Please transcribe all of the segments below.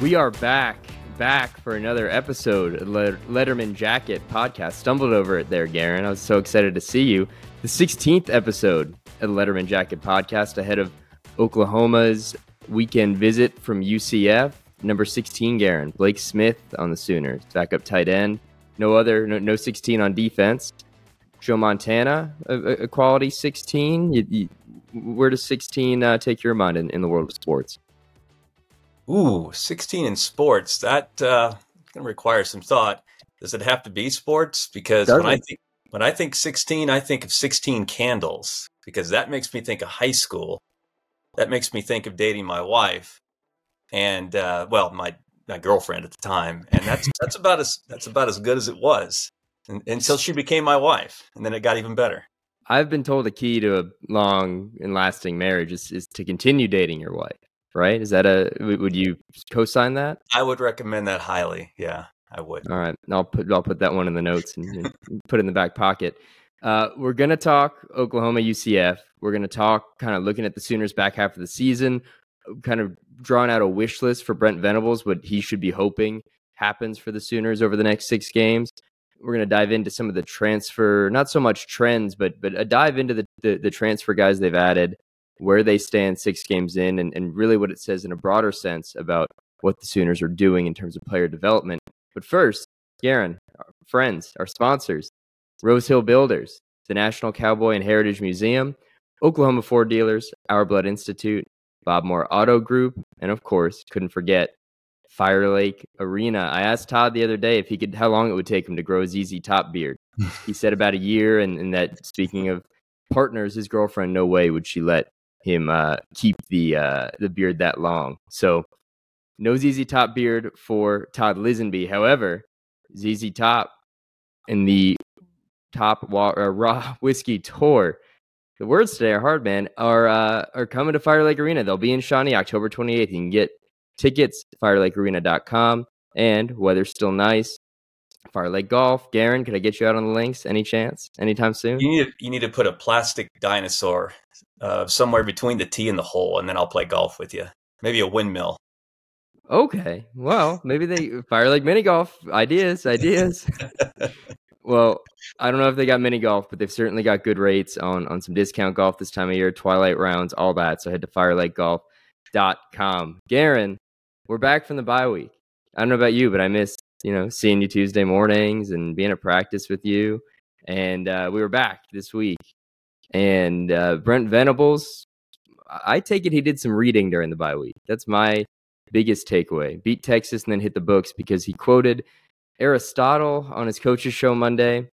We are back, back for another episode of Lederman Jacket podcast. Stumbled over it there, Guerin. I was so excited to see you. The 16th episode of the Lederman Jacket podcast ahead of Oklahoma's weekend visit from UCF. Number 16, Guerin. Blake Smith on the Sooners. Backup tight end. No other, no, no 16 on defense. Joe Montana, a, a quality 16. You, you, where does 16 uh, take your mind in, in the world of sports? Ooh, 16 in sports. That uh, going to require some thought. Does it have to be sports? Because Doesn't. when I think when I think 16, I think of 16 candles because that makes me think of high school. That makes me think of dating my wife, and uh, well, my my girlfriend at the time, and that's that's about as that's about as good as it was and, until she became my wife, and then it got even better. I've been told the key to a long and lasting marriage is, is to continue dating your wife right? Is that a would you co-sign that? I would recommend that highly. Yeah, I would. All right, I'll put I'll put that one in the notes and, and put it in the back pocket. Uh, we're gonna talk Oklahoma UCF. We're gonna talk kind of looking at the Sooners back half of the season, kind of drawing out a wish list for Brent Venables, what he should be hoping happens for the Sooners over the next six games. We're gonna dive into some of the transfer, not so much trends, but but a dive into the, the, the transfer guys they've added where they stand six games in, and, and really what it says in a broader sense about what the Sooners are doing in terms of player development. But first, Guerin, our friends, our sponsors, Rose Hill Builders, the National Cowboy and Heritage Museum, Oklahoma Ford Dealers, Our Blood Institute, Bob Moore Auto Group, and of course, couldn't forget Fire Lake Arena. I asked Todd the other day if he could, how long it would take him to grow his ZZ Top beard. he said about a year, and, and that speaking of partners, his girlfriend, no way would she let him uh, keep the uh, the beard that long. So no ZZ Top beard for Todd Lisenby. However, ZZ Top in the Top wa- uh, Raw Whiskey Tour. The words today are hard, man. Are uh, are coming to Fire Lake Arena. They'll be in Shawnee October 28th. You can get tickets firelakearena.com. And weather's still nice. Fire Lake Golf. Guerin, could I get you out on the links? Any chance? Anytime soon? You need to, you need to put a plastic dinosaur uh, somewhere between the tee and the hole, and then I'll play golf with you. Maybe a windmill. Okay. Well, maybe they Fire Lake mini golf ideas, ideas. well, I don't know if they got mini golf, but they've certainly got good rates on on some discount golf this time of year, twilight rounds, all that. So head to firelakegolf.com. Guerin, we're back from the bye week. I don't know about you, but I missed, you know, seeing you Tuesday mornings and being at practice with you. And uh, we were back this week. And uh, Brent Venables, I take it he did some reading during the bye week. That's my biggest takeaway. Beat Texas and then hit the books because he quoted Aristotle on his coach's show Monday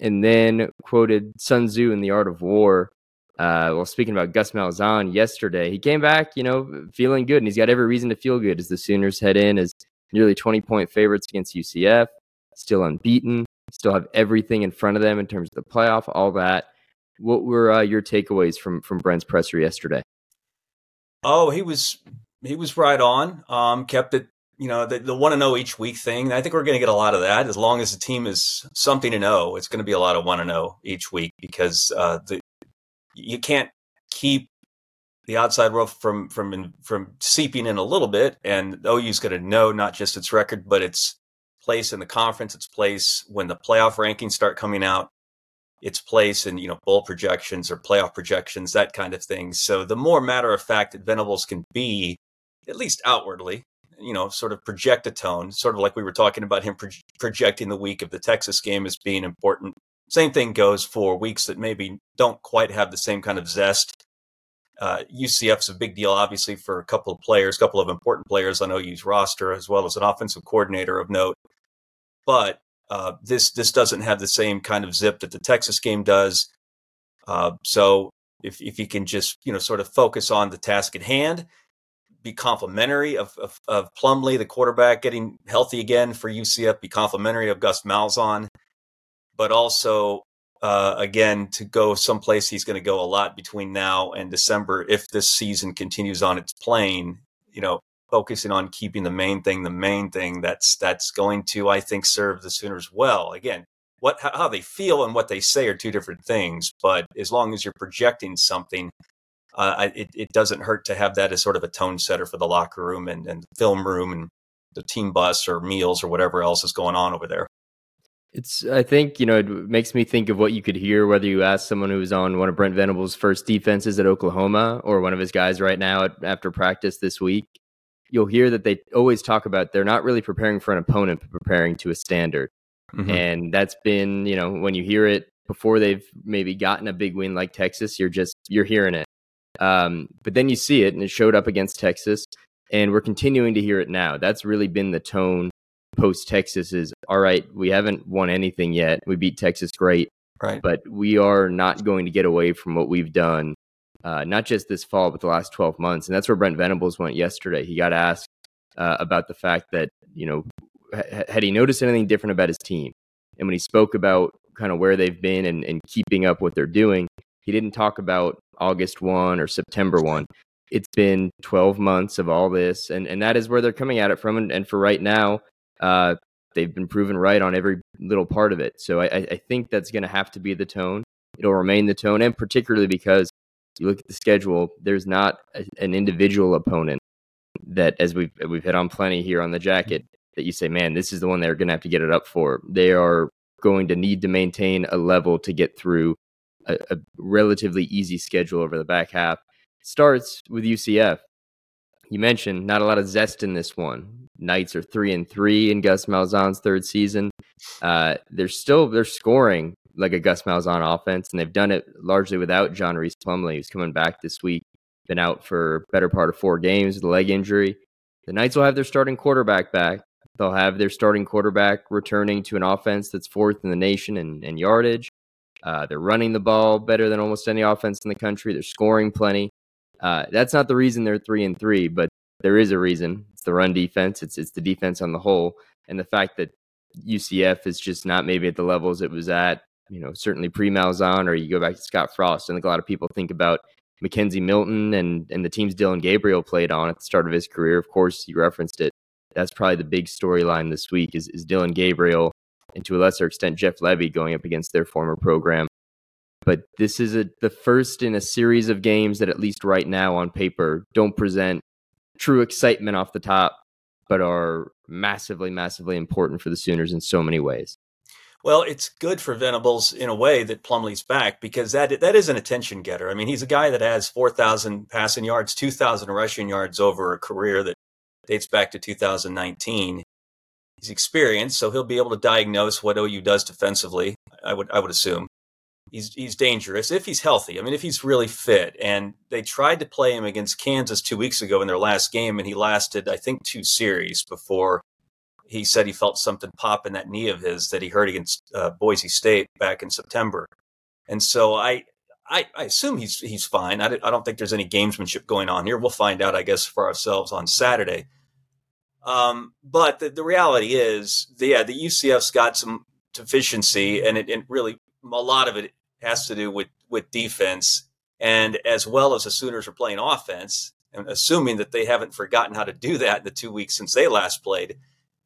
and then quoted Sun Tzu in The Art of War. Uh, well, speaking about Gus Malzahn yesterday, he came back, you know, feeling good, and he's got every reason to feel good as the Sooners head in as nearly 20 point favorites against UCF, still unbeaten, still have everything in front of them in terms of the playoff, all that. What were uh, your takeaways from from Brent's presser yesterday? Oh, he was he was right on. Um, kept it, you know, the, the one to know each week thing. I think we're going to get a lot of that as long as the team is something to know. It's going to be a lot of one to know each week because uh, the you can't keep the outside world from from from seeping in a little bit. And OU's going to know not just its record, but its place in the conference, its place when the playoff rankings start coming out its place in you know bowl projections or playoff projections, that kind of thing. So the more matter of fact that Venables can be, at least outwardly, you know, sort of project a tone, sort of like we were talking about him pro- projecting the week of the Texas game as being important. Same thing goes for weeks that maybe don't quite have the same kind of zest. Uh, UCF's a big deal, obviously, for a couple of players, a couple of important players on OU's roster, as well as an offensive coordinator of note. But uh, this this doesn't have the same kind of zip that the Texas game does. Uh, so if if you can just you know sort of focus on the task at hand, be complimentary of, of, of Plumlee, the quarterback, getting healthy again for UCF, be complimentary of Gus Malzahn, but also uh, again to go someplace he's going to go a lot between now and December if this season continues on its plane. You know, focusing on keeping the main thing the main thing that's that's going to i think serve the sooners well again what how they feel and what they say are two different things but as long as you're projecting something uh, it, it doesn't hurt to have that as sort of a tone setter for the locker room and, and film room and the team bus or meals or whatever else is going on over there. It's, I think, you know, it makes me think of what you could hear whether you ask someone who was on one of Brent Venables' first defenses at Oklahoma or one of his guys right now at, after practice this week. You'll hear that they always talk about they're not really preparing for an opponent, but preparing to a standard. Mm-hmm. And that's been, you know, when you hear it before they've maybe gotten a big win like Texas, you're just, you're hearing it. Um, but then you see it and it showed up against Texas. And we're continuing to hear it now. That's really been the tone post Texas is all right, we haven't won anything yet. We beat Texas great. Right. But we are not going to get away from what we've done, uh, not just this fall, but the last 12 months. And that's where Brent Venables went yesterday. He got asked uh, about the fact that, you know, ha- had he noticed anything different about his team? And when he spoke about kind of where they've been and, and keeping up what they're doing, he didn't talk about August 1 or September 1 it's been 12 months of all this and, and that is where they're coming at it from and, and for right now uh, they've been proven right on every little part of it. So I, I think that's going to have to be the tone. It'll remain the tone, and particularly because you look at the schedule, there's not a, an individual opponent that, as we've we've hit on plenty here on the jacket, that you say, man, this is the one they're going to have to get it up for. They are going to need to maintain a level to get through a, a relatively easy schedule over the back half. Starts with UCF you mentioned not a lot of zest in this one. Knights are three and three in Gus Malzahn's third season. Uh, they're still they're scoring like a Gus Malzahn offense, and they've done it largely without John Rhys Plumlee, who's coming back this week. Been out for better part of four games with a leg injury. The Knights will have their starting quarterback back. They'll have their starting quarterback returning to an offense that's fourth in the nation in, in yardage. Uh, they're running the ball better than almost any offense in the country. They're scoring plenty. Uh, that's not the reason they're three and three, but there is a reason. It's the run defense. It's it's the defense on the whole, and the fact that UCF is just not maybe at the levels it was at. You know, certainly pre Malzahn, or you go back to Scott Frost. I think a lot of people think about McKenzie Milton and and the teams Dillon Gabriel played on at the start of his career. Of course, you referenced it. That's probably the big storyline this week is, is Dillon Gabriel and to a lesser extent Jeff Lebby going up against their former program but this is a, the first in a series of games that, at least right now on paper, don't present true excitement off the top, but are massively, massively important for the Sooners in so many ways. Well, it's good for Venables in a way that Plumlee's back because that that is an attention getter. I mean, he's a guy that has 4,000 passing yards, 2,000 rushing yards over a career that dates back to 2019. He's experienced, so he'll be able to diagnose what OU does defensively. I would I would assume he's he's dangerous if he's healthy. I mean, if he's really fit. And they tried to play him against Kansas two weeks ago in their last game, and he lasted, I think, two series before he said he felt something pop in that knee of his that he hurt against uh, Boise State back in September. And so I, I, I assume he's he's fine. I, I don't think there's any gamesmanship going on here. We'll find out, I guess, for ourselves on Saturday. Um, but the, the reality is, the, yeah, the UCF's got some deficiency, and it, it really a lot of it has to do with with defense, and as well as the Sooners are playing offense, and assuming that they haven't forgotten how to do that in the two weeks since they last played,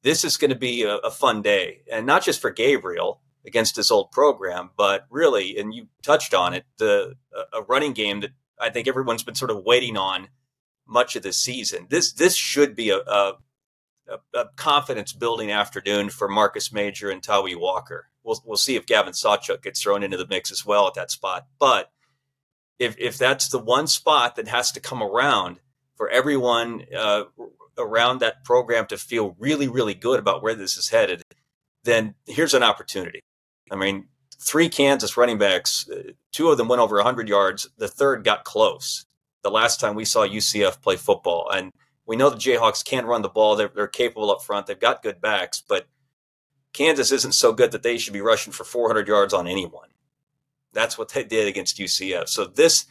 this is going to be a, a fun day, and not just for Gabriel against his old program, but really, and you touched on it, the a running game that I think everyone's been sort of waiting on much of this season. This this should be a, a, a confidence building afternoon for Marcus Major and Tawee Walker we'll we'll see if Gavin Sawchuk gets thrown into the mix as well at that spot. But if if that's the one spot that has to come around for everyone uh, around that program to feel really really good about where this is headed, then here's an opportunity. I mean, three Kansas running backs, uh, two of them went over 100 yards. The third got close. The last time we saw UCF play football, and we know the Jayhawks can't run the ball. They're, they're capable up front. They've got good backs, but Kansas isn't so good that they should be rushing for 400 yards on anyone. That's what they did against UCF. So this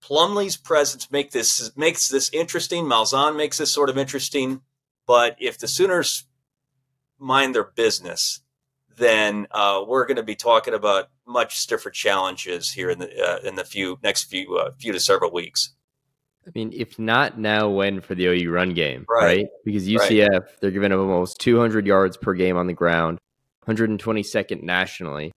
Plumlee's presence make this makes this interesting. Malzahn makes this sort of interesting. But if the Sooners mind their business, then uh, we're going to be talking about much stiffer challenges here in the uh, in the few next few uh, few to several weeks. I mean, if not now, when for the OU run game, right? right? Because UCF, right. they're giving up almost 200 yards per game on the ground, 122nd nationally.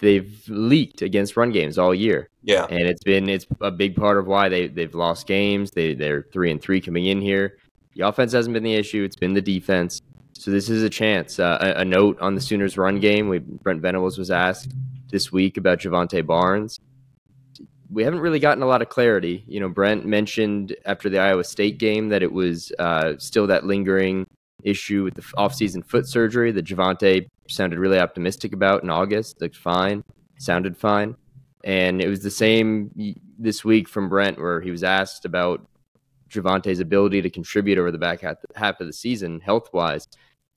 They've leaked against run games all year. Yeah, and it's been it's a big part of why they they've lost games. They they're three and three coming in here. The offense hasn't been the issue; it's been the defense. So this is a chance. Uh, a, a, note on the Sooners' run game: we, Brent Venables was asked this week about Jovantae Barnes. We haven't really gotten a lot of clarity. You know, Brent mentioned after the Iowa State game that it was uh, still that lingering issue with the offseason foot surgery that Jovantae sounded really optimistic about in August. Looked fine, sounded fine. And it was the same this week from Brent, where he was asked about Jovantae's ability to contribute over the back half of the season, health wise.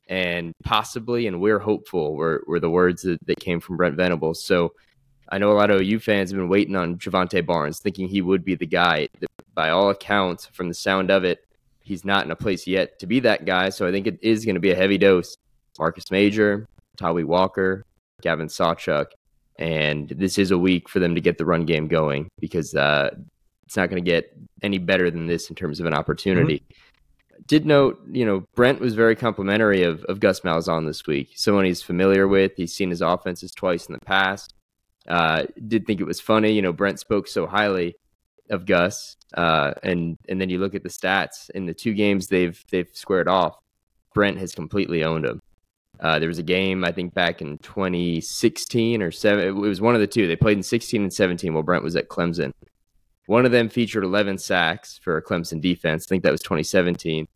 And possibly, and we're hopeful, were, were the words that, that came from Brent Venables. So I know a lot of OU fans have been waiting on Jovantae Barnes, thinking he would be the guy. By all accounts, from the sound of it, he's not in a place yet to be that guy. So I think it is going to be a heavy dose. Marcus Major, Tawee Walker, Gavin Sawchuk. And this is a week for them to get the run game going because uh, it's not going to get any better than this in terms of an opportunity. Mm-hmm. Did note, you know, Brent was very complimentary of, of Gus Malzahn this week. Someone he's familiar with. He's seen his offenses twice in the past. Uh, did think it was funny. You know, Brent spoke so highly of Gus, uh, and and then you look at the stats in the two games they've they've squared off. Brent has completely owned him. Uh, there was a game I think back in 2016 or seven. It was one of the two. They played in 16 and 17 while Brent was at Clemson. One of them featured 11 sacks for a Clemson defense. I think that was 2017.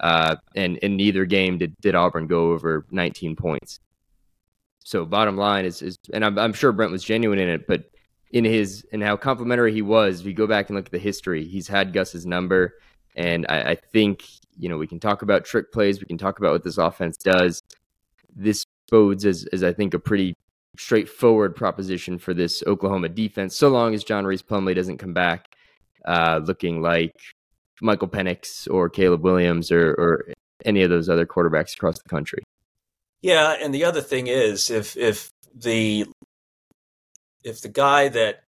Uh, and in neither game did, did Auburn go over 19 points. So bottom line is, is and I'm, I'm sure Brent was genuine in it, but in his and how complimentary he was, if you go back and look at the history, he's had Gus's number. And I, I think, you know, we can talk about trick plays, we can talk about what this offense does this bodes as, as I think a pretty straightforward proposition for this Oklahoma defense, so long as John Rhys Plumlee doesn't come back uh, looking like Michael Penix or Caleb Williams or, or any of those other quarterbacks across the country. Yeah, and the other thing is if if the if the guy that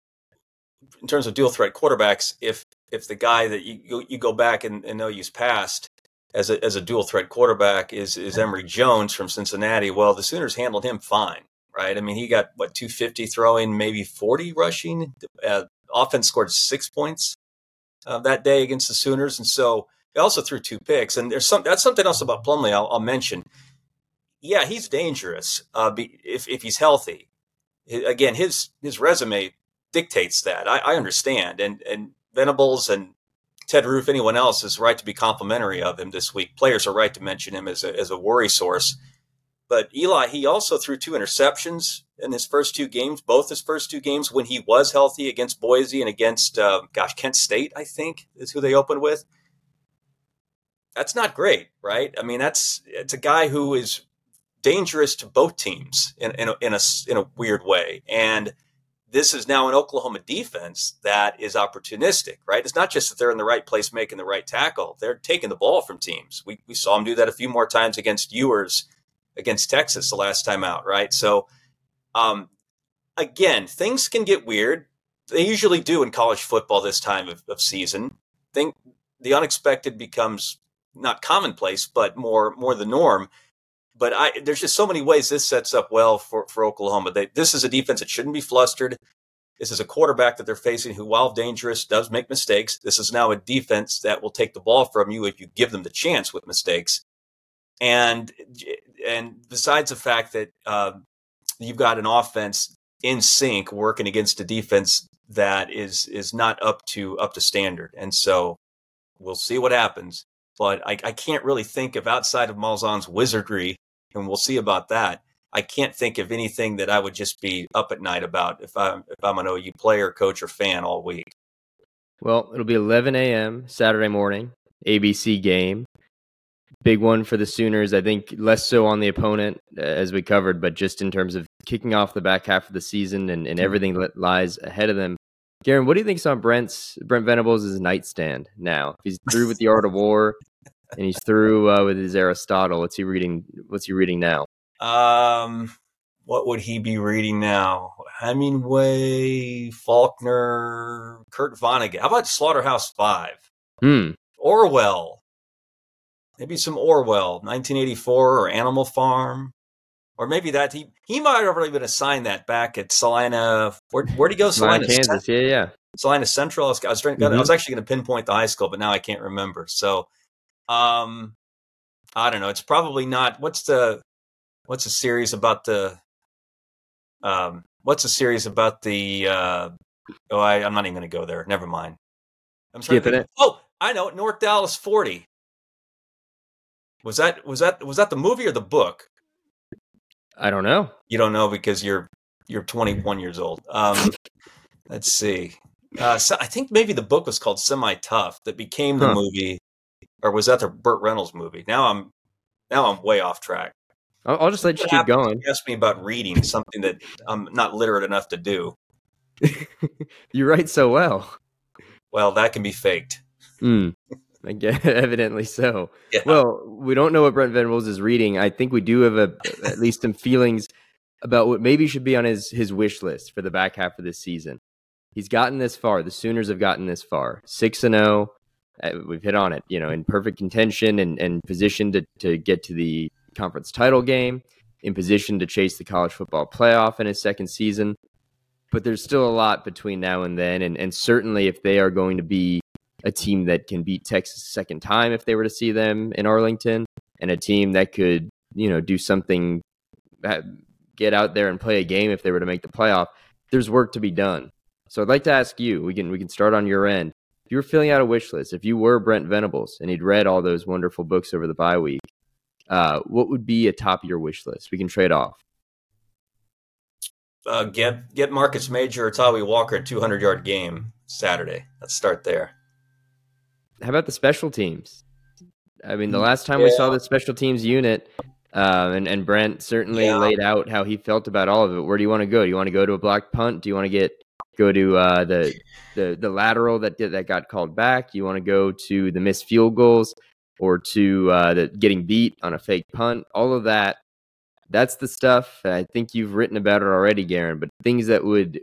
in terms of dual threat quarterbacks, if if the guy that you you go back and, and know use past as a, as a dual threat quarterback is is Emory Jones from Cincinnati. Well, the Sooners handled him fine, right? I mean, he got what 250 throwing, maybe 40 rushing. Uh, offense scored six points uh, that day against the Sooners, and so he also threw two picks. And there's some that's something else about Plumlee I'll, I'll mention. Yeah, he's dangerous uh, if if he's healthy. Again, his his resume dictates that. I, I understand, and and Venables and Ted Roof, anyone else, is right to be complimentary of him this week. Players are right to mention him as a, as a worry source. But Eli, he also threw two interceptions in his first two games, both his first two games when he was healthy against Boise and against, uh, gosh, Kent State, I think is who they opened with. That's not great, right? I mean, that's it's a guy who is dangerous to both teams in, in, a, in a, in a weird way. And this is now an Oklahoma defense that is opportunistic, right? It's not just that they're in the right place making the right tackle. They're taking the ball from teams. We, we saw them do that a few more times against Ewers against Texas the last time out, right? So, um, again, things can get weird. They usually do in college football this time of, of season. Think the unexpected becomes not commonplace, but more more the norm but I, there's just so many ways this sets up well for, for Oklahoma. They, this is a defense that shouldn't be flustered. This is a quarterback that they're facing who, while dangerous, does make mistakes. This is now a defense that will take the ball from you if you give them the chance with mistakes. And and besides the fact that uh, you've got an offense in sync working against a defense that is is not up to up to standard, and so we'll see what happens. But I, I can't really think of outside of Malzahn's wizardry and we'll see about that. I can't think of anything that I would just be up at night about if I'm if I'm an OU player, coach, or fan all week. Well, it'll be 11 a.m. Saturday morning, ABC game. Big one for the Sooners. I think less so on the opponent uh, as we covered, but just in terms of kicking off the back half of the season and, and everything that lies ahead of them. Guerin, what do you think is on Brent's Brent Venables' nightstand now? If he's through with the art of war, and he's through uh, with his Aristotle. What's he reading? What's he reading now? Um, what would he be reading now? Hemingway, Faulkner, Kurt Vonnegut. How about Slaughterhouse Five? Hmm. Orwell. Maybe some Orwell, 1984 or Animal Farm. Or maybe that he he might have already been assigned that back at Salina. Where where'd he go? Salina, Kansas. Yeah, yeah. Salina Central. I was, I was, trying, mm-hmm. I was actually going to pinpoint the high school, but now I can't remember. So Um, I don't know. It's probably not. What's the what's the series about the um what's the series about the uh oh I, I'm not even gonna go there. Never mind. I'm sorry. Skipping it. Oh, I know, North Dallas forty. Was that was that was that the movie or the book? I don't know. You don't know because you're you're 21 years old. Um let's see. Uh so I think maybe the book was called Semi Tough that became the Huh. movie or was that the Burt Reynolds movie? Now I'm now I'm way off track. I'll, I'll just let what you keep going. You asked me about reading something that I'm not literate enough to do. you write so well. Well, that can be faked. Mm. I guess, evidently so. Yeah. Well, we don't know what Brent Venables is reading. I think we do have a, at least some feelings about what maybe should be on his, his wish list for the back half of this season. He's gotten this far. The Sooners have gotten this far. 6 and 0. We've hit on it. You know, in perfect contention and and position to to get to the conference title game, in position to chase the college football playoff in his second season. But there's still a lot between now and then, and and certainly if they are going to be a team that can beat Texas a second time if they were to see them in Arlington, and a team that could, you know, do something, uh, get out there and play a game if they were to make the playoff. There's work to be done. So I'd like to ask you. We can we can start on your end. If you were filling out a wish list, if you were Brent Venables and he'd read all those wonderful books over the bye week, uh, what would be atop your wish list? We can trade off. Uh, get get Marcus Major or Tawee Walker a 200 yard game Saturday. Let's start there. How about the special teams? I mean, the last time we saw the special teams unit, uh, and and Brent certainly Yeah. laid out how he felt about all of it. Where do you want to go? Do you want to go to a block punt? Do you want to get go to uh, the the the lateral that did, that got called back? You want to go to the missed field goals or to uh, the getting beat on a fake punt? All of that. That's the stuff. I think you've written about it already, Guerin. But things that would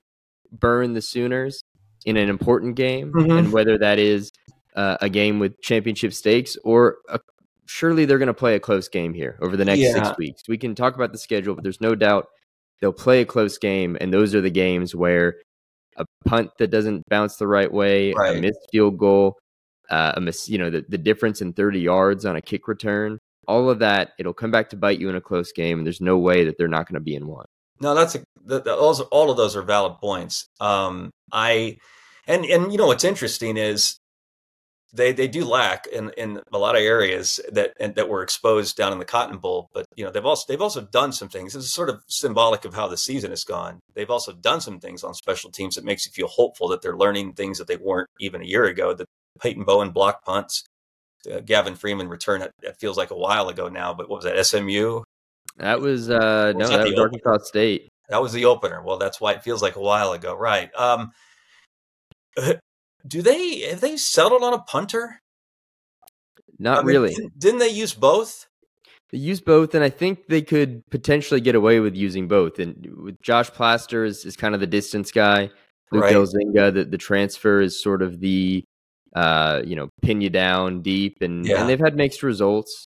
burn the Sooners in an important game, Mhm. and whether that is uh, a game with championship stakes, or a, surely they're going to play a close game here over the next Yeah. six weeks. We can talk about the schedule, but there's no doubt they'll play a close game, and those are the games where a punt that doesn't bounce the right way, a Right. missed field goal, uh, a miss, you know, the, the difference in 30 yards on a kick return, all of that, it'll come back to bite you in a close game, and there's no way that they're not going to be in one. No, that's a, the, the, those, all of those are valid points. Um, I and and you know what's interesting is they they do lack in in a lot of areas that and that were exposed down in the Cotton Bowl. But you know they've also they've also done some things. This is sort of symbolic of how the season has gone. They've also done some things on special teams that makes you feel hopeful that they're learning things that they weren't even a year ago. The Peyton Bowen block punts. Uh, Gavin Freeman return. It, it feels like a while ago now, but what was that? SMU. That was uh, no, that that was Arkansas State. That was the opener. Well, that's why it feels like a while ago, right? Um, do they have they settled on a punter? Not I mean, really. Didn't, didn't they use both? They use both, and I think they could potentially get away with using both. And with Josh Plaster is, is kind of the distance guy. Luke Right. Elzinga, the, the transfer is sort of the uh, you know pin you down deep, and, Yeah. and they've had mixed results.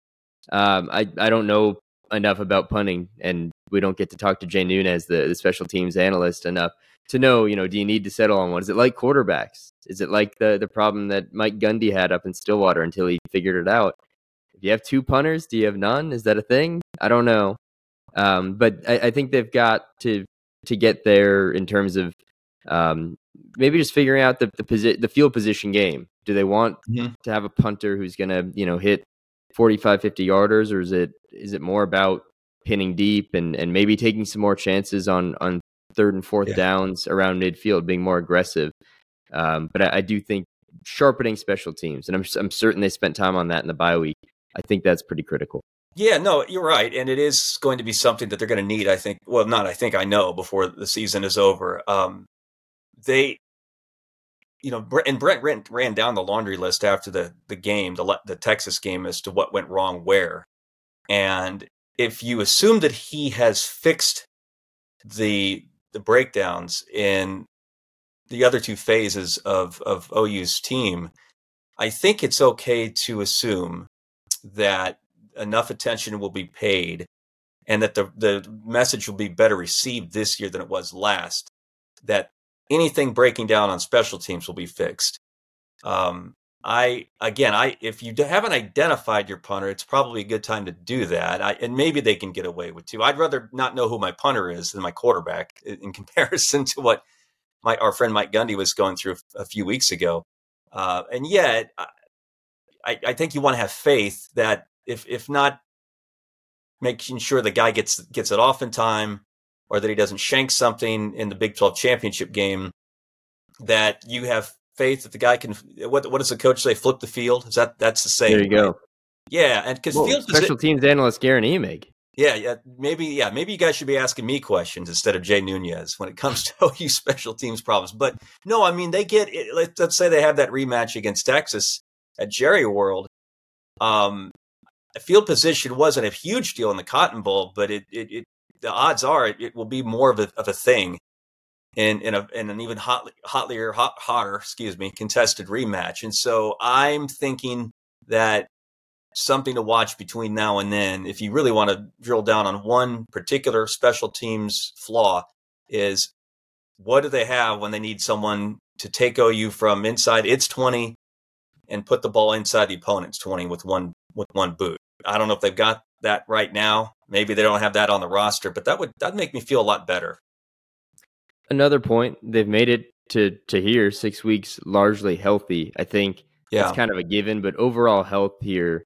Um, I I don't know enough about punting, and we don't get to talk to Jay Nunez, the, the special teams analyst, enough to know. You know, do you need to settle on one? Is it like quarterbacks? Is it like the the problem that Mike Gundy had up in Stillwater until he figured it out? If you have two punters, do you have none? Is that a thing? I don't know. Um, but I, I think they've got to to get there in terms of um, maybe just figuring out the the, posi- the field position game. Do they want Mhm. to have a punter who's going to you know hit 45, 50 yarders, or is it is it more about pinning deep and and maybe taking some more chances on on third and fourth Yeah. downs around midfield, being more aggressive? Um, but I, I do think sharpening special teams, and I'm I'm certain they spent time on that in the bye week. I think that's pretty critical. Yeah, no, you're right, and it is going to be something that they're going to need. I think. Well, not I think I know before the season is over. Um, they, you know, and Brent ran, ran down the laundry list after the the game, the the Texas game, as to what went wrong where, and if you assume that he has fixed the the breakdowns in the other two phases of of OU's team, I think it's okay to assume that enough attention will be paid and that the, the message will be better received this year than it was last that anything breaking down on special teams will be fixed. Um, I again, I if you haven't identified your punter, it's probably a good time to do that. I, and maybe they can get away with two. I'd rather not know who my punter is than my quarterback in comparison to what my our friend Mike Gundy was going through a few weeks ago. Uh, and yet, I, I think you want to have faith that if if not making sure the guy gets gets it off in time, or that he doesn't shank something in the Big Twelve championship game, that you have faith that the guy can. What what does the coach say? Flip the field. Is that that's the same? There you go. Yeah, and because well, special it, teams analyst Guerin Emig. Yeah, yeah, maybe, yeah, maybe you guys should be asking me questions instead of Jay Nunez when it comes to OU special teams problems. But no, I mean they get. Let's say they have that rematch against Texas at Jerry World. Um, field position wasn't a huge deal in the Cotton Bowl, but it, it, it the odds are it, it, will be more of a of a thing in in, a, in an even hotlier hot, hotter excuse me contested rematch. And so I'm thinking that something to watch between now and then, if you really want to drill down on one particular special teams flaw, is what do they have when they need someone to take OU from inside its 20 and put the ball inside the opponent's 20 with one with one boot. I don't know if they've got that right now. Maybe they don't have that on the roster, but that would that make me feel a lot better. Another point, they've made it to to here 6 weeks largely healthy. I think yeah. it's kind of a given, but overall health here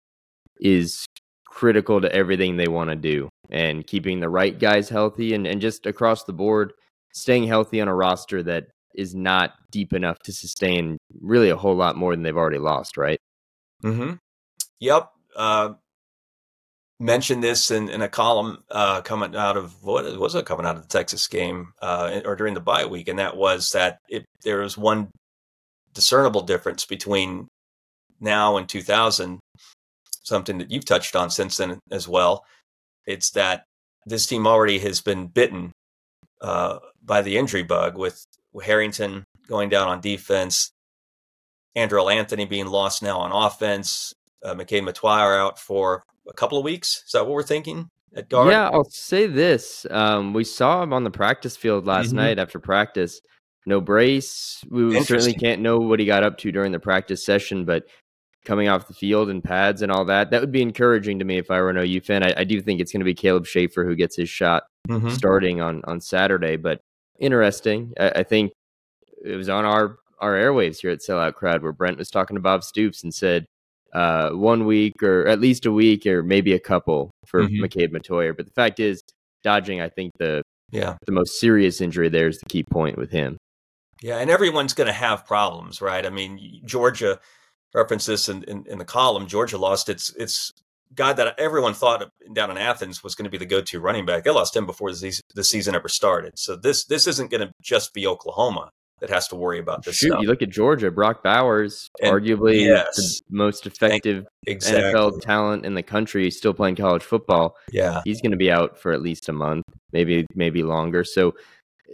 is critical to everything they want to do and keeping the right guys healthy and, and just across the board staying healthy on a roster that is not deep enough to sustain really a whole lot more than they've already lost, right? Mm-hmm. Yep. Uh, mentioned this in, in a column uh, coming out of what was it coming out of the Texas game uh, or during the bye week, and that was that if there was one discernible difference between now and 2000, something that you've touched on since then as well. It's that this team already has been bitten uh, by the injury bug with Harrington going down on defense, Andrel Anthony being lost now on offense, uh, McKade Mettauer out for a couple of weeks. Is that what we're thinking at guard? Yeah, I'll say this. Um, we saw him on the practice field last mm-hmm. night after practice. No brace. We certainly can't know what he got up to during the practice session, but coming off the field and pads and all that, that would be encouraging to me if I were an OU fan. I, I do think it's going to be Caleb Shaffer who gets his shot mm-hmm. starting on on Saturday, but interesting. I, I, think it was on our our airwaves here at Sellout Crowd where Brent was talking to Bob Stoops and said uh, one week or at least a week or maybe a couple for mm-hmm. McKade Mettauer. But the fact is, dodging I think the yeah the most serious injury there is the key point with him. Yeah, and everyone's going to have problems, right? I mean, Georgia referenced this in, in, in the column. Georgia lost its its guy that everyone thought down in Athens was going to be the go-to running back. They lost him before the season, the season ever started. So this this isn't going to just be Oklahoma that has to worry about this. Shoot, stuff. you look at Georgia, Brock Bowers, and, arguably yes, the most effective exactly. NFL talent in the country, still playing college football. Yeah, he's going to be out for at least a month, maybe maybe longer. So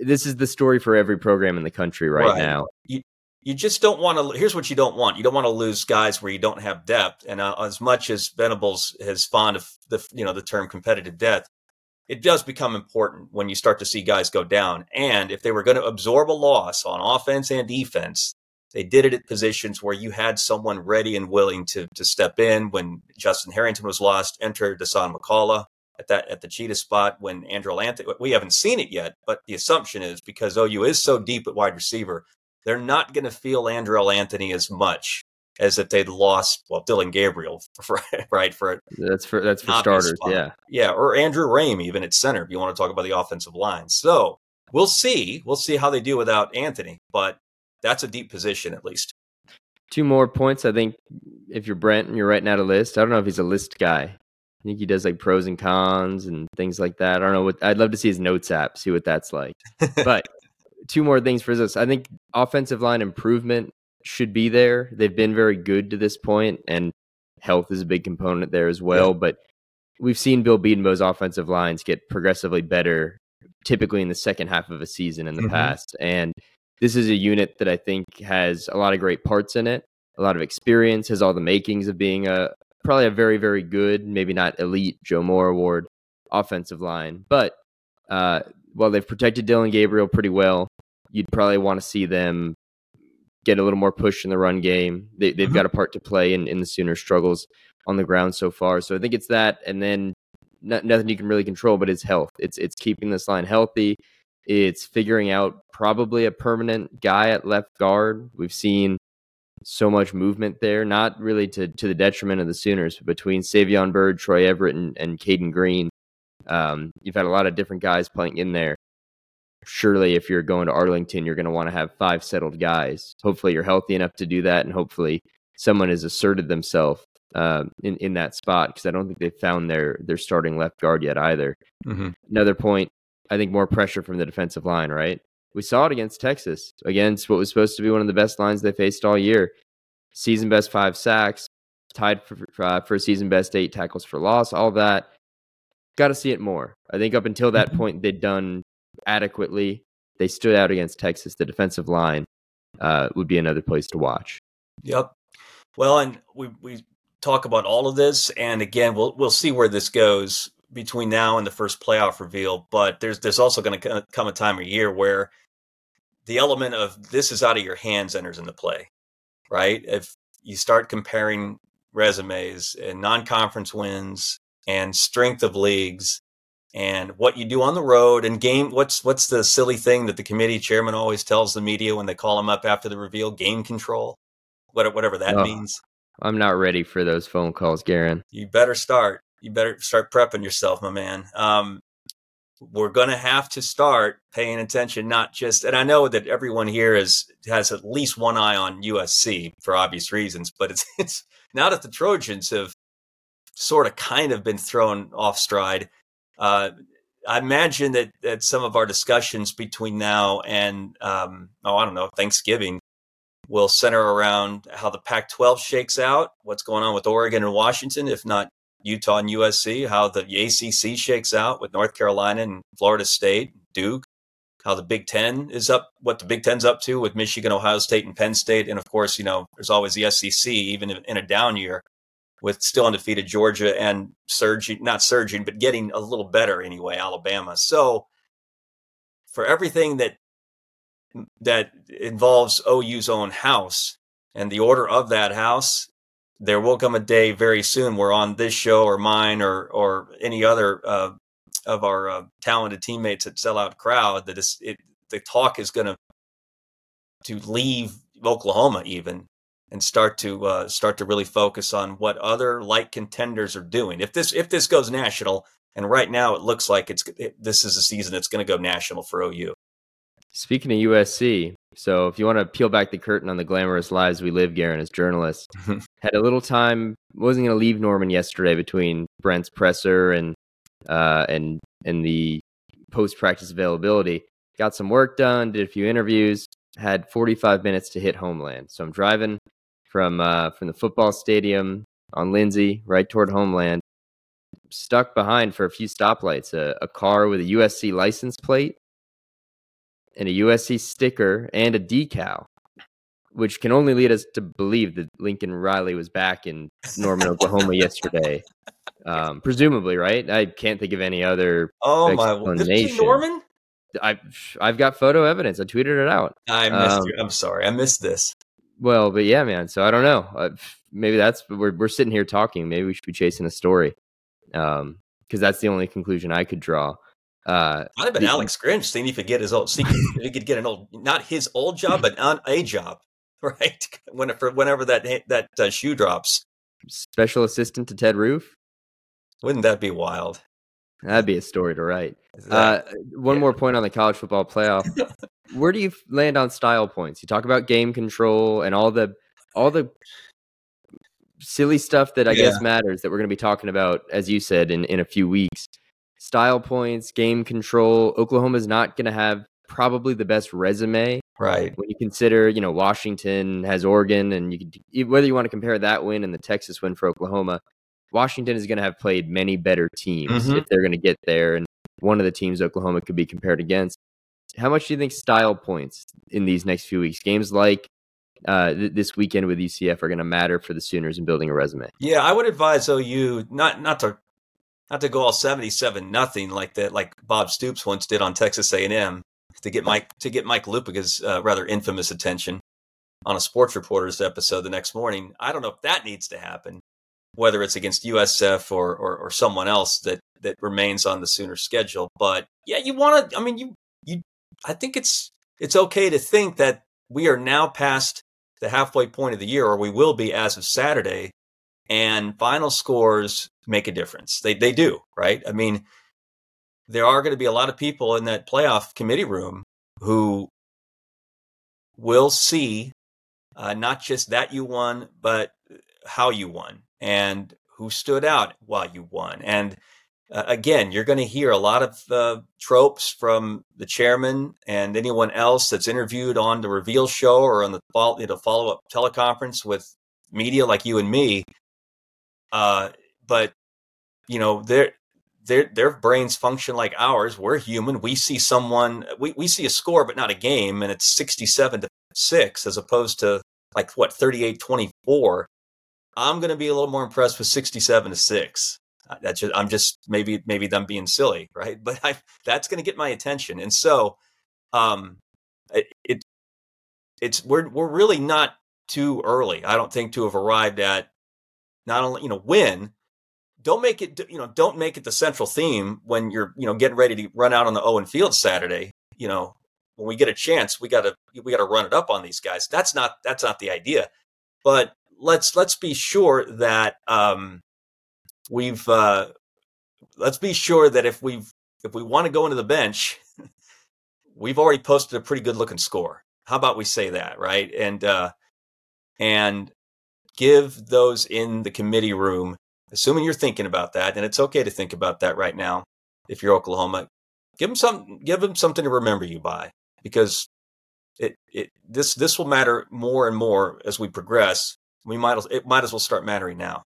this is the story for every program in the country right, right. now. You, you just don't want to. Here's what you don't want: you don't want to lose guys where you don't have depth. And uh, as much as Venables has fond of the you know the term competitive depth, it does become important when you start to see guys go down. And if they were going to absorb a loss on offense and defense, they did it at positions where you had someone ready and willing to to step in. When Justin Harrington was lost, enter Dasan McCullough at that at the cheetah spot. When Andrel Anthony, we haven't seen it yet, but the assumption is because OU is so deep at wide receiver, they're not going to feel Andrel Anthony as much as if they'd lost well Dillon Gabriel for, right for that's for that's for starters spot. yeah. Yeah or Andrew Raym even at center if you want to talk about the offensive line. So we'll see we'll see how they do without Anthony but that's a deep position at least. Two more points I think if you're Brent and you're writing out a list I don't know if he's a list guy. I think he does like pros and cons and things like that. I don't know what I'd love to see his notes app see what that's like. But two more things for this. I think offensive line improvement should be there. They've been very good to this point, and health is a big component there as well. Yeah. But we've seen Bill Bedenbaugh's offensive lines get progressively better, typically in the second half of a season in the mm-hmm. past. And this is a unit that I think has a lot of great parts in it, a lot of experience, has all the makings of being a probably a very, very good, maybe not elite Joe Moore Award offensive line. But uh, while they've protected Dillon Gabriel pretty well, you'd probably want to see them get a little more push in the run game. They, have mm-hmm. got a part to play in, in the Sooner struggles on the ground so far. So I think it's that, and then not, nothing you can really control, but it's health. It's it's keeping this line healthy. It's figuring out probably a permanent guy at left guard. We've seen so much movement there, not really to to the detriment of the Sooners, but between Savion Byrd, Troy Everett, and, and Caden Green. Um, you've had a lot of different guys playing in there. Surely, if you're going to Arlington, you're going to want to have five settled guys. Hopefully, you're healthy enough to do that, and hopefully, someone has asserted themselves uh, in in that spot because I don't think they've found their their starting left guard yet either. Mm-hmm. Another point, I think more pressure from the defensive line. Right, we saw it against Texas, against what was supposed to be one of the best lines they faced all year. Season best five sacks, tied for uh, for season best eight tackles for loss. All that, got to see it more. I think up until that mm-hmm. point they'd done adequately. They stood out against Texas. The defensive line uh, would be another place to watch. Yep. Well, and we we talk about all of this, and again, we'll we'll see where this goes between now and the first playoff reveal. But there's there's also going to come a time of year where the element of this is out of your hands enters into play, right? If you start comparing resumes and non-conference wins and strength of leagues and what you do on the road and game what's what's the silly thing that the committee chairman always tells the media when they call him up after the reveal? Game control? Whatever that oh, means. I'm not ready for those phone calls Guerin. you better start. You better start prepping yourself my man. Um, we're going to have to start paying attention not just and i know that everyone here is has at least one eye on usc for obvious reasons but it's it's now that the trojans have sort of kind of been thrown off stride uh, I imagine that, that some of our discussions between now and, um, oh, I don't know, Thanksgiving will center around how the Pac 12 shakes out, what's going on with Oregon and Washington, if not Utah and USC, how the ACC shakes out with North Carolina and Florida State, Duke, how the Big Ten is up, what the Big Ten's up to with Michigan, Ohio State, and Penn State. And of course, you know, there's always the SEC, even in a down year with still undefeated Georgia and surging, not surging, but getting a little better anyway, Alabama. So for everything that that involves OU's own house and the order of that house, there will come a day very soon where on this show or mine or or any other uh, of our uh, talented teammates at Sellout Crowd that it, the talk is going to to leave Oklahoma even and start to uh, start to really focus on what other light contenders are doing. If this if this goes national, and right now it looks like it's it, this is a season that's going to go national for OU. Speaking of USC, so if you want to peel back the curtain on the glamorous lives we live, Guerin, as journalists, had a little time. Wasn't going to leave Norman yesterday between Brent's presser and uh, and and the post practice availability. Got some work done, did a few interviews, had 45 minutes to hit Homeland. So I'm driving from uh, from the football stadium on Lindsey right toward Homeland. Stuck behind for a few stoplights. A, a car with a USC license plate and a USC sticker and a decal, which can only lead us to believe that Lincoln Riley was back in Norman, Oklahoma yesterday. Um, presumably, right? I can't think of any other oh my Norman. I I've got photo evidence. I tweeted it out. I missed. Um, I'm sorry. I missed this. Well, but yeah, man. So I don't know. Uh, maybe that's we're we're sitting here talking. Maybe we should be chasing a story, um, because that's the only conclusion I could draw. Uh, I'd have been the, Alex Grinch seeing if he could get his old, see if he could get an old, not his old job, but on a job, right? Whenever whenever that that uh, shoe drops. Special assistant to Ted Roof. Wouldn't that be wild? That'd be a story to write. Uh, one yeah. more point on the college football playoff. Where do you land on style points? You talk about game control and all the all the silly stuff that I yeah. guess matters that we're going to be talking about, as you said, in, in a few weeks. Style points, game control. Oklahoma's not going to have probably the best resume, right? When you consider, you know, Washington has Oregon, and you could whether you want to compare that win and the Texas win for Oklahoma, Washington is going to have played many better teams mm-hmm. if they're going to get there. And one of the teams Oklahoma could be compared against. How much do you think style points in these next few weeks, games like uh, th- this weekend with UCF, are going to matter for the Sooners in building a resume? Yeah, I would advise OU not not to not to go all seventy-seven nothing like that, like Bob Stoops once did on Texas A&M to get Mike to get Mike Lupica's uh, rather infamous attention. on a sports reporters episode the next morning. I don't know if that needs to happen, whether it's against USF or or, or someone else that that remains on the Sooner schedule. But yeah, you want to. I mean, you you. I think it's it's okay to think that we are now past the halfway point of the year, or we will be as of Saturday, and final scores make a difference. They they do, right? I mean, there are going to be a lot of people in that playoff committee room who will see uh, not just that you won, but how you won and who stood out while you won. And uh, again, you're going to hear a lot of uh, tropes from the chairman and anyone else that's interviewed on the reveal show or on the follow, you know, follow up teleconference with media like you and me. Uh, but you know, their their their brains function like ours. We're human. We see someone, we, we see a score, but not a game, and it's sixty-seven to six as opposed to like what 38-24. I'm going to be a little more impressed with sixty-seven to six. That's just, I'm just maybe maybe them being silly, right? But I, that's going to get my attention, and so um, it, it it's we're we're really not too early. I don't think to have arrived at not only you know win. Don't make it you know don't make it the central theme when you're you know getting ready to run out on the Owen Field Saturday. You know when we get a chance, we got to we got to run it up on these guys. That's not that's not the idea. But let's let's be sure that um, we've uh, let's be sure that if we've if we want to go into the bench, we've already posted a pretty good looking score. How about we say that, right? And uh, and give those in the committee room, assuming you're thinking about that, and it's okay to think about that right now. If you're Oklahoma, give them some, give them something to remember you by, because it, it this this will matter more and more as we progress. We might it might as well start mattering now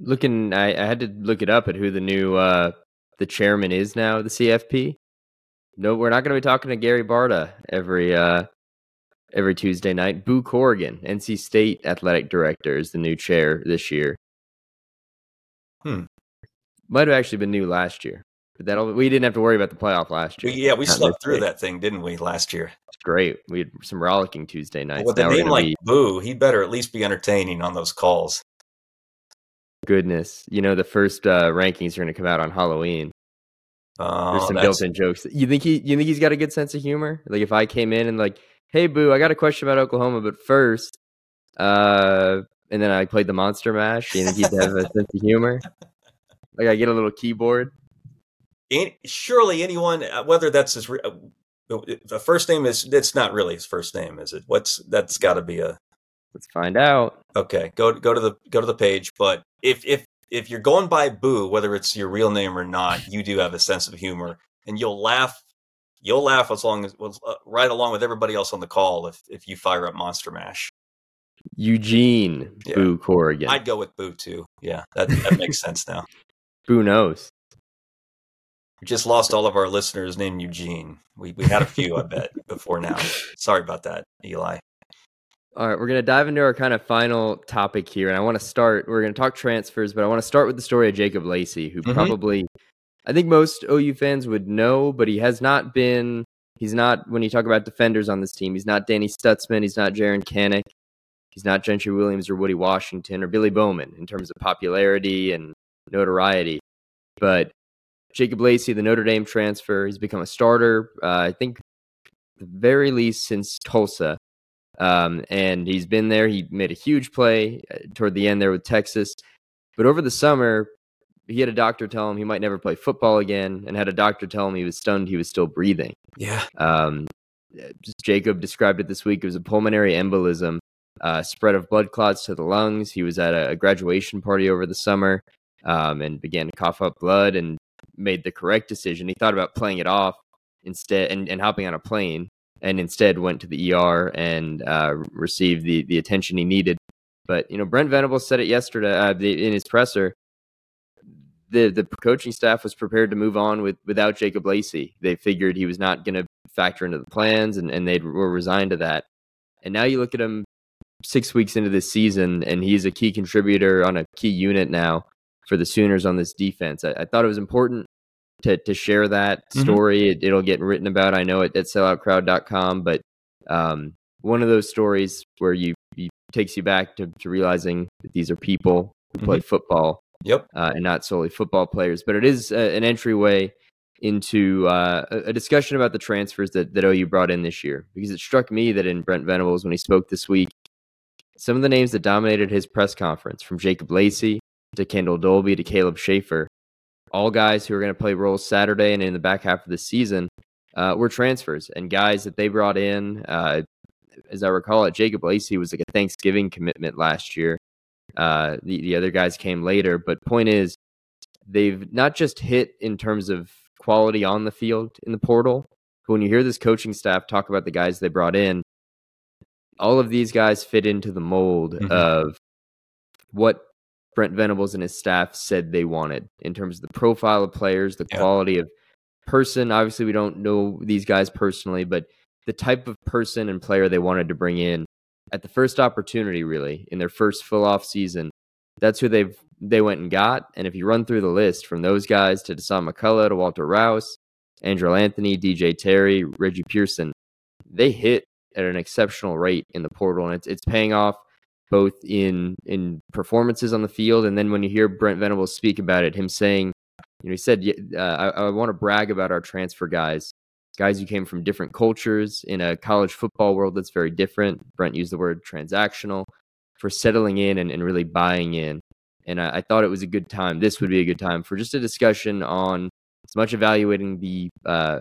looking I, I, had to look it up at who the new uh the chairman is now the cfp no we're not going to be talking to gary barta every uh every tuesday night. Boo corrigan nc state athletic director is the new chair this year. Hmm. Might have actually been new last year but that we didn't have to worry about the playoff last year. yeah we slept through that thing didn't we last year? It's great. We had some rollicking tuesday nights. with a name like be... boo he better at least be entertaining on those calls goodness. You know, the first uh, rankings are going to come out on Halloween. Oh, There's some built-in jokes. You think he? You think he's got a good sense of humor? Like if I came in and like, "Hey, Boo, I got a question about Oklahoma, but first, uh," and then I played the Monster Mash. You think he'd have a sense of humor? Like I get a little keyboard. Any, surely anyone, uh, whether that's his uh, the first name is, it's not really his first name, is it? What's that's got to be a Let's find out. Okay, go go to the go to the page. But if if if you're going by Boo, whether it's your real name or not, you do have a sense of humor, and you'll laugh. You'll laugh as long as uh, right along with everybody else on the call if if you fire up Monster Mash. Eugene yeah. Boo Corrigan. I'd go with Boo too. Yeah, that that makes sense now. Boo knows. We just lost all of our listeners named Eugene. We we had a few, I bet, before now. Sorry about that, Eli. All right, we're going to dive into our kind of final topic here. And I want to start, we're going to talk transfers, but I want to start with the story of Jacob Lacey, who mm-hmm. probably, I think most OU fans would know, but he has not been, he's not, when you talk about defenders on this team, he's not Danny Stutzman, he's not Jaren Kanak, he's not Gentry Williams or Woody Washington or Billy Bowman in terms of popularity and notoriety. But Jacob Lacey, the Notre Dame transfer, he's become a starter, uh, I think, the very least since Tulsa. Um, and he's been there. He made a huge play uh, toward the end there with Texas. But over the summer, he had a doctor tell him he might never play football again, and had a doctor tell him he was stunned he was still breathing. Yeah. Um, Jacob described it this week. It was a pulmonary embolism, uh, spread of blood clots to the lungs. He was at a, graduation party over the summer um, and began to cough up blood and made the correct decision. He thought about playing it off instead and, and hopping on a plane and instead went to the ER and uh, received the the attention he needed. But you know, Brent Venables said it yesterday uh, in his presser. The the coaching staff was prepared to move on with without Jacob Lacey. They figured he was not going to factor into the plans, and and they were resigned to that. And now you look at him six weeks into this season, and he's a key contributor on a key unit now for the Sooners on this defense. I, I thought it was important to to share that mm-hmm. story. It, will get written about. I know it at selloutcrowd.com, but um, one of those stories where you, you takes you back to, to realizing that these are people who mm-hmm. play football. Yep. Uh, and not solely football players, but it is a, an entryway into uh, a discussion about the transfers that, that OU brought in this year. Because it struck me that in Brent Venables, when he spoke this week, some of the names that dominated his press conference, from Jacob Lacey to Kendel Dolby to Caleb Shaffer, all guys who are going to play roles Saturday and in the back half of the season, uh, were transfers and guys that they brought in. Uh, as I recall it, Jacob Lacey was like a Thanksgiving commitment last year. Uh, the, the other guys came later, but point is, they've not just hit in terms of quality on the field in the portal, but when you hear this coaching staff talk about the guys they brought in, all of these guys fit into the mold mm-hmm. of what Brent Venables and his staff said they wanted in terms of the profile of players, the yeah. quality of person. Obviously, we don't know these guys personally, but the type of person and player they wanted to bring in at the first opportunity, really, in their first full off season. That's who they've they went and got. And if you run through the list from those guys to Dasan McCullough to Walter Rouse, Andrel Anthony, DJ Terry, Reggie Pearson, they hit at an exceptional rate in the portal, and it's it's paying off both in in performances on the field, and then when you hear Brent Venables speak about it, him saying, you know, he said, uh, I, I want to brag about our transfer guys, guys who came from different cultures in a college football world that's very different. Brent used the word transactional for settling in and, and really buying in. And I, I thought it was a good time. This would be a good time for just a discussion on as much evaluating the uh,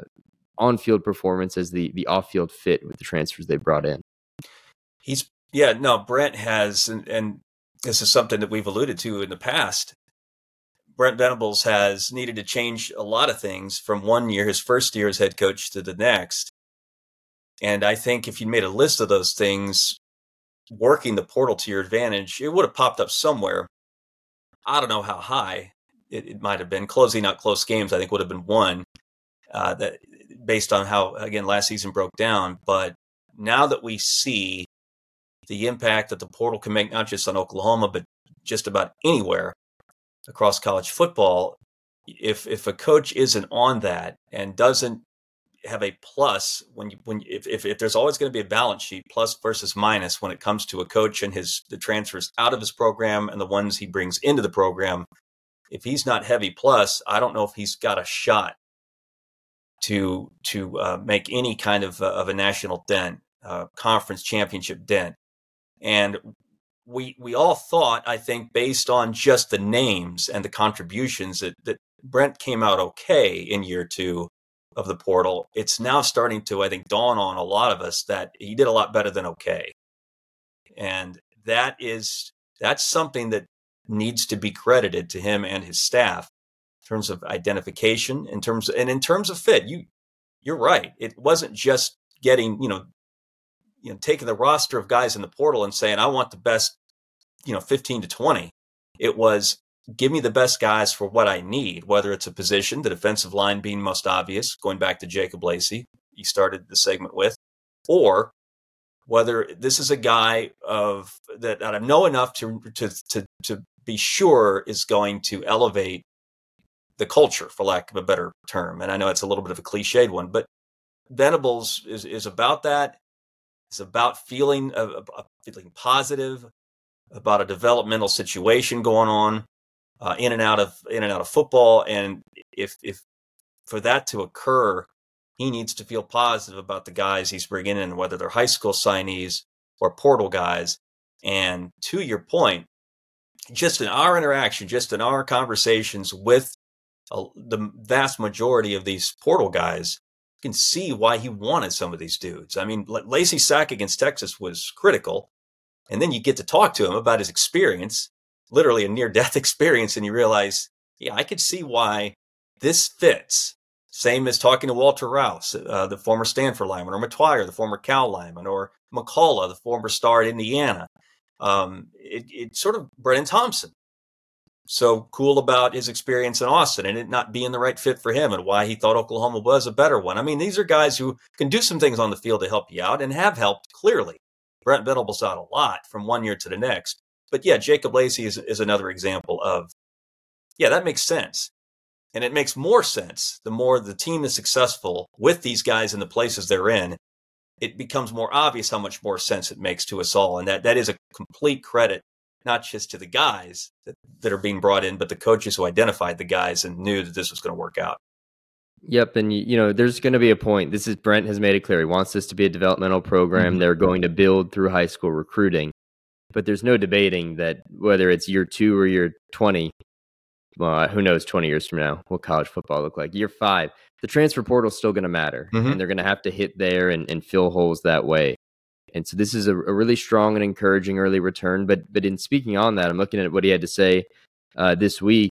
on-field performance as the the off-field fit with the transfers they brought in. He's yeah, no, Brent has, and, and this is something that we've alluded to in the past. Brent Venables has needed to change a lot of things from one year, his first year as head coach, to the next. And I think if you made a list of those things, working the portal to your advantage, it would have popped up somewhere. I don't know how high it, it might have been. Closing out close games, I think, would have been one. Uh, that based on how again last season broke down. But now that we see the impact that the portal can make, not just on Oklahoma, but just about anywhere across college football. If if a coach isn't on that and doesn't have a plus when you when if if, if there's always going to be a balance sheet plus versus minus when it comes to a coach and his the transfers out of his program and the ones he brings into the program if he's not heavy plus i don't know if he's got a shot to to uh, make any kind of uh, of a national dent uh, conference championship dent and we we all thought, I think, based on just the names and the contributions that, that Brent came out okay in year two of the portal. It's now starting to, I think, dawn on a lot of us that he did a lot better than okay. And that is that's something that needs to be credited to him and his staff in terms of identification, in terms of, and in terms of fit. You you're right. It wasn't just getting, you know, you know, taking the roster of guys in the portal and saying, I want the best, you know, 15 to 20. It was give me the best guys for what I need, whether it's a position, the defensive line being most obvious, going back to Jacob Lacey, you started the segment with, or whether this is a guy of that, that I know enough to, to, to, to be sure is going to elevate the culture, for lack of a better term. And I know it's a little bit of a cliched one, but Venables is, is about that. It's about feeling uh, uh, feeling positive about a developmental situation going on uh, in and out of in and out of football. And if if for that to occur, he needs to feel positive about the guys he's bringing in, whether they're high school signees or portal guys. And to your point, just in our interaction, just in our conversations with uh, the vast majority of these portal guys, can see why he wanted some of these dudes. I mean, Lacey's sack against Texas was critical. And then you get to talk to him about his experience, literally a near death experience, and you realize, yeah, I could see why this fits. Same as talking to Walter Rouse, uh, the former Stanford lineman, or Mettauer, the former Cal lineman, or McCullough, the former star at Indiana. Um, it, it sort of Brennan Thompson so cool about his experience in Austin and it not being the right fit for him and why he thought Oklahoma was a better one. I mean, these are guys who can do some things on the field to help you out and have helped clearly. Brent Venables out a lot from one year to the next. But yeah, Jacob Lacey is, is another example of, yeah, that makes sense. And it makes more sense the more the team is successful with these guys in the places they're in it becomes more obvious how much more sense it makes to us all. And that, that is a complete credit, not just to the guys that, that are being brought in, but the coaches who identified the guys and knew that this was going to work out. Yep, and you know, there's going to be a point. This is Brent has made it clear he wants this to be a developmental program. Mm-hmm. They're going to build through high school recruiting, but there's no debating that whether it's year two or year twenty, well, who knows, twenty years from now, what college football look like? Year five, the transfer portal is still going to matter, mm-hmm. and they're going to have to hit there and, and fill holes that way. And so this is a, a, really strong and encouraging early return. But but in speaking on that, I'm looking at what he had to say uh, this week.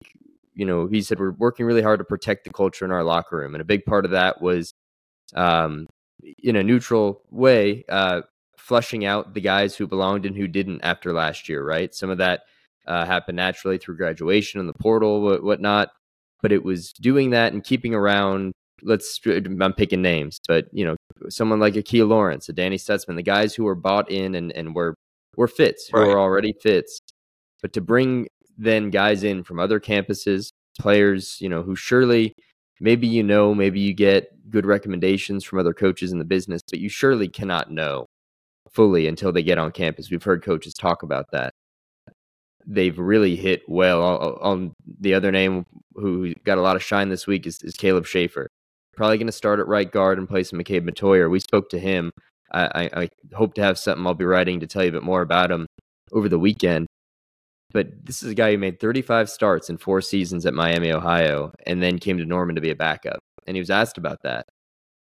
You know, he said we're working really hard to protect the culture in our locker room, and a big part of that was, um, in a neutral way, uh, flushing out the guys who belonged and who didn't after last year. Right, some of that uh, happened naturally through graduation and the portal, what whatnot but it was doing that and keeping around. Let's I'm picking names, but you know, someone like Akil Lawrence, a Danny Stutzman, the guys who were bought in and and were were fits, who right. were already fits, but to bring then guys in from other campuses, players, you know, who surely maybe you know, maybe you get good recommendations from other coaches in the business, but you surely cannot know fully until they get on campus. We've heard coaches talk about that they've really hit well. On the other name who got a lot of shine this week is, is Caleb Shaffer. Probably going to start at right guard and play some McKade Mettauer. We spoke to him. I, I, I, hope to have something I'll be writing to tell you a bit more about him over the weekend. But this is a guy who made 35 starts in four seasons at Miami, Ohio, and then came to Norman to be a backup. And he was asked about that.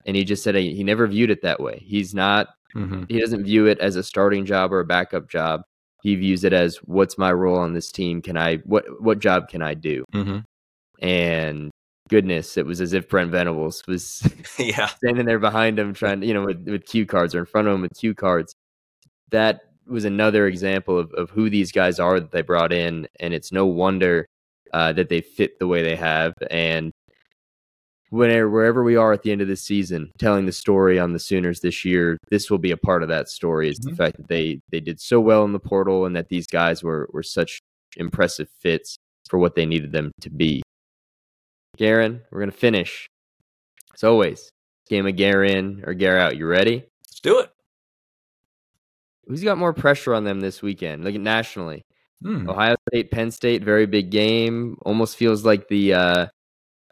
And he just said he never viewed it that way. He's not, mm-hmm. he doesn't view it as a starting job or a backup job he views it as what's my role on this team can i what what job can i do mm-hmm. and goodness it was as if brent venables was yeah standing there behind him trying to, you know with, with cue cards or in front of him with cue cards that was another example of, of who these guys are that they brought in and it's no wonder uh, that they fit the way they have and whenever wherever we are at the end of the season, telling the story on the Sooners this year, this will be a part of that story. Is mm-hmm. the fact that they they did so well in the portal and that these guys were were such impressive fits for what they needed them to be. Guerin, we're gonna finish. As always, game of Garen or Gare out. You ready? Let's do it. Who's got more pressure on them this weekend? Look like at nationally. Hmm. Ohio State, Penn State, very big game. Almost feels like the uh,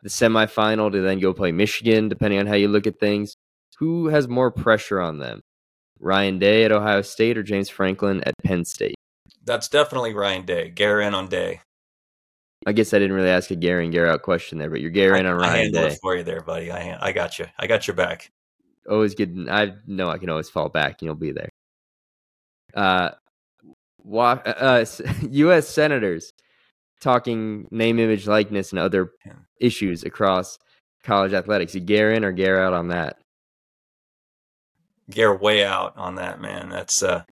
the semifinal to then go play Michigan, depending on how you look at things. Who has more pressure on them? Ryan Day at Ohio State or James Franklin at Penn State? That's definitely Ryan Day. Gare in on Day. I guess I didn't really ask a Gary and Gare out question there, but you're Gare in on Ryan I Day. for you there, buddy. I I got you. I got your back. Always good. I know I can always fall back. And you'll be there. Uh, uh, U.S. Uh, senators talking name, image, likeness, and other yeah. issues across college athletics. You gear in or gear out on that? Gear way out on that, man. That's uh,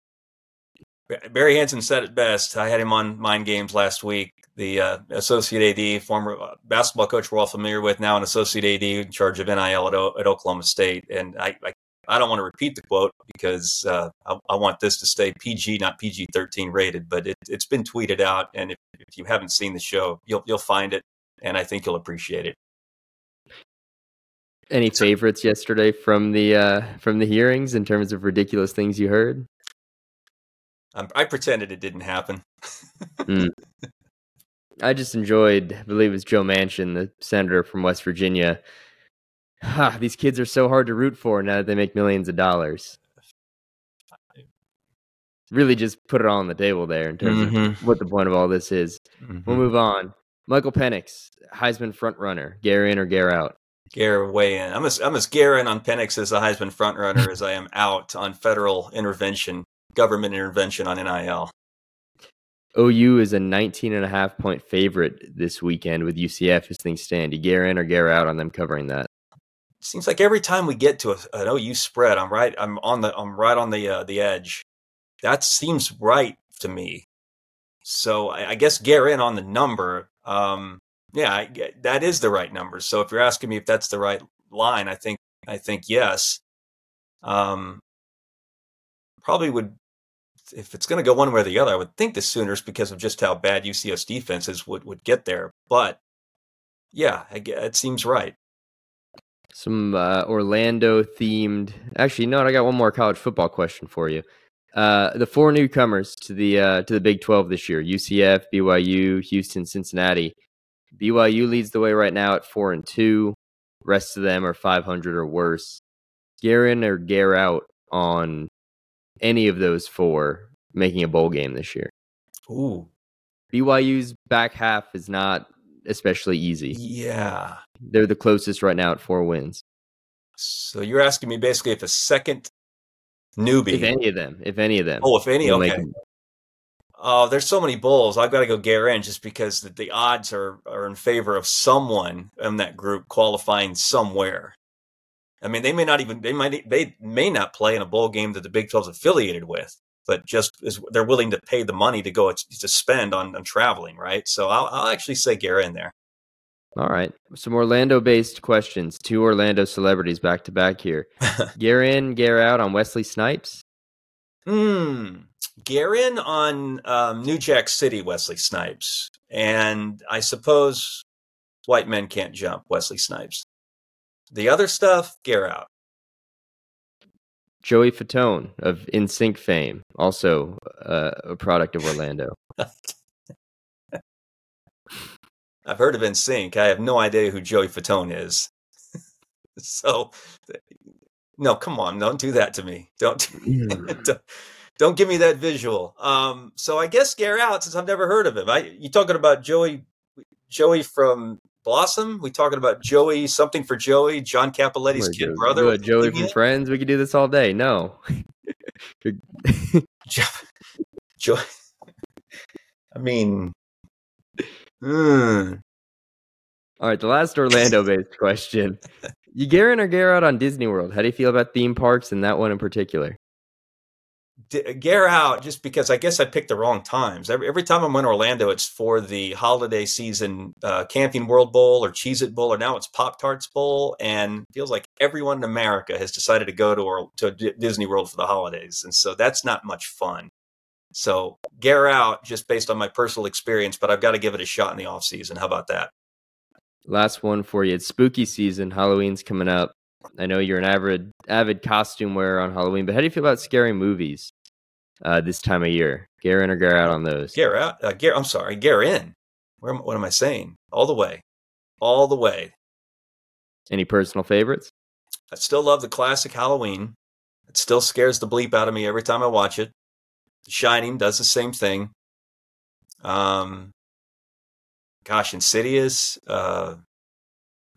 Barry Hinson said it best. I had him on Mind Games last week. The uh, associate AD, former uh, basketball coach we're all familiar with, now an associate AD in charge of NIL at, o- at Oklahoma State. And I, I I don't want to repeat the quote because uh, I, I, want this to stay PG, not PG 13 rated, but it, has been tweeted out. And if, if, you haven't seen the show, you'll, you'll find it. And I think you'll appreciate it. Any favorites yesterday from the uh, from the hearings in terms of ridiculous things you heard? Um, I pretended it didn't happen. mm. I just enjoyed, I believe it was Joe Manchin, the senator from West Virginia, these kids are so hard to root for now that they make millions of dollars. Really, just put it all on the table there in terms mm-hmm. of what the point of all this is. Mm-hmm. We'll move on. Michael Penix, Heisman front runner, Gare in or Gare out? Gare way in. I'm as I'm as Gare in on Penix as a Heisman front runner as I am out on federal intervention, government intervention on NIL. OU is a 19 and a half point favorite this weekend with UCF as things stand. You gear in or gear out on them covering that? seems like every time we get to a, an OU spread, I'm right. I'm on the. I'm right on the uh, the edge. That seems right to me. So I, I guess gear in on the number. Um, yeah, I, that is the right number. So if you're asking me if that's the right line, I think I think yes. Um, probably would if it's going to go one way or the other. I would think the Sooners because of just how bad UCF's defenses would would get there. But yeah, it seems right. Some uh, Orlando themed. Actually, no, I got one more college football question for you. Uh, the four newcomers to the uh, to the Big Twelve this year: UCF, BYU, Houston, Cincinnati. BYU leads the way right now at four and two. Rest of them are five hundred or worse. Gear or gear out on any of those four making a bowl game this year. Ooh, BYU's back half is not especially easy. Yeah, they're the closest right now at four wins. So you're asking me basically if a second newbie, if any of them, if any of them. Oh, if any, okay. Oh, there's so many bulls. I've got to go Guerin just because the, the, odds are are in favor of someone in that group qualifying somewhere. I mean, they may not even they might they may not play in a bowl game that the Big 12 is affiliated with, but just is they're willing to pay the money to go to spend on, on traveling, right? So I'll, I'll actually say Guerin there. All right. Some Orlando based questions. Two Orlando celebrities back to back here. Gear in, gear out on Wesley Snipes. Hmm. Gear in on um, New Jack City, Wesley Snipes. And I suppose white men can't jump, Wesley Snipes. The other stuff, gear out. Joey Fatone of NSYNC fame, also uh, a product of Orlando. I've heard of NSYNC. I have no idea who Joey Fatone is. so, no, come on, don't do that to me. Don't, don't, don't, give me that visual. Um, so I guess Gare out since I've never heard of him. I you talking about Joey, Joey from Blossom? We talking about Joey something for Joey, John Cappelletti's kid brother. Joey from Friends. We could do this all day. No, Joey. I mean, Mm. All right, the last Orlando based question. You gear in or gear out on Disney World? How do you feel about theme parks and that one in particular? Gear out just because I guess I picked the wrong times. Every, every time I'm in Orlando, it's for the holiday season uh, Camping World Bowl or Cheez It Bowl, or now it's Pop Tarts Bowl. And feels like everyone in America has decided to go to, or, to Disney World for the holidays. And so that's not much fun. So gear out just based on my personal experience, but I've got to give it a shot in the off season. How about that? Last one for you. It's spooky season. Halloween's coming up. I know you're an avid avid costume wearer on Halloween, but how do you feel about scary movies uh, this time of year? Gear in or gear out on those? Gear out. Uh, gear. I'm sorry. Gear in. Where? What am I saying? All the way. All the way. Any personal favorites? I still love the classic Halloween. It still scares the bleep out of me every time I watch it. The Shining does the same thing. Um, gosh, Insidious, uh,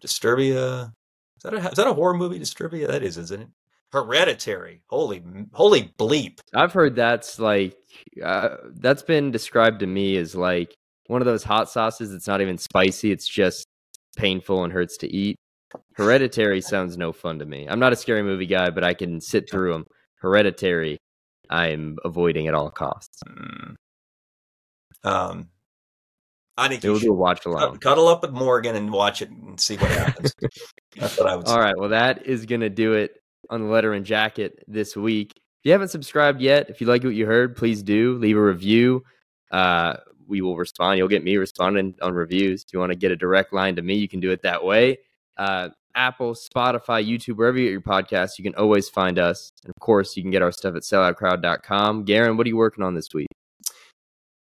Disturbia. Is that a is that a horror movie? Disturbia. That is, isn't it? Hereditary. Holy holy bleep. I've heard that's like uh, that's been described to me as like one of those hot sauces. It's not even spicy. It's just painful and hurts to eat. Hereditary sounds no fun to me. I'm not a scary movie guy, but I can sit through them. Hereditary I'm avoiding at all costs. Mm. Um, I think you should do a watch along. Cuddle up with Morgan and watch it and see what happens. That's what I would. All say. right, well, that is gonna do it on the Lederman Jacket this week. If you haven't subscribed yet, if you like what you heard, please do leave a review. Uh, we will respond. You'll get me responding on reviews. If you want to get a direct line to me, you can do it that way. Uh, Apple, Spotify, YouTube, wherever you get your podcasts, you can always find us. And of course, you can get our stuff at selloutcrowd.com. Guerin, what are you working on this week?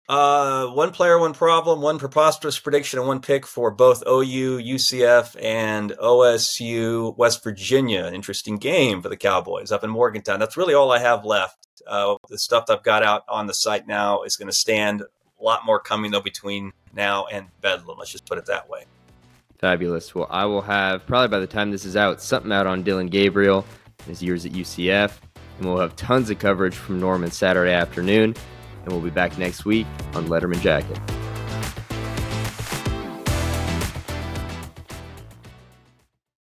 Uh, one player, one problem, one preposterous prediction, and one pick for both OU, UCF, and OSU, West Virginia. Interesting game for the Cowboys up in Morgantown. That's really all I have left. Uh, the stuff that I've got out on the site now is going to stand. A lot more coming though between now and Bedlam. Let's just put it that way. Fabulous. Well, I will have probably by the time this is out, something out on Dillon Gabriel, his years at UCF, and we'll have tons of coverage from Norman Saturday afternoon. And we'll be back next week on Lederman Jacket.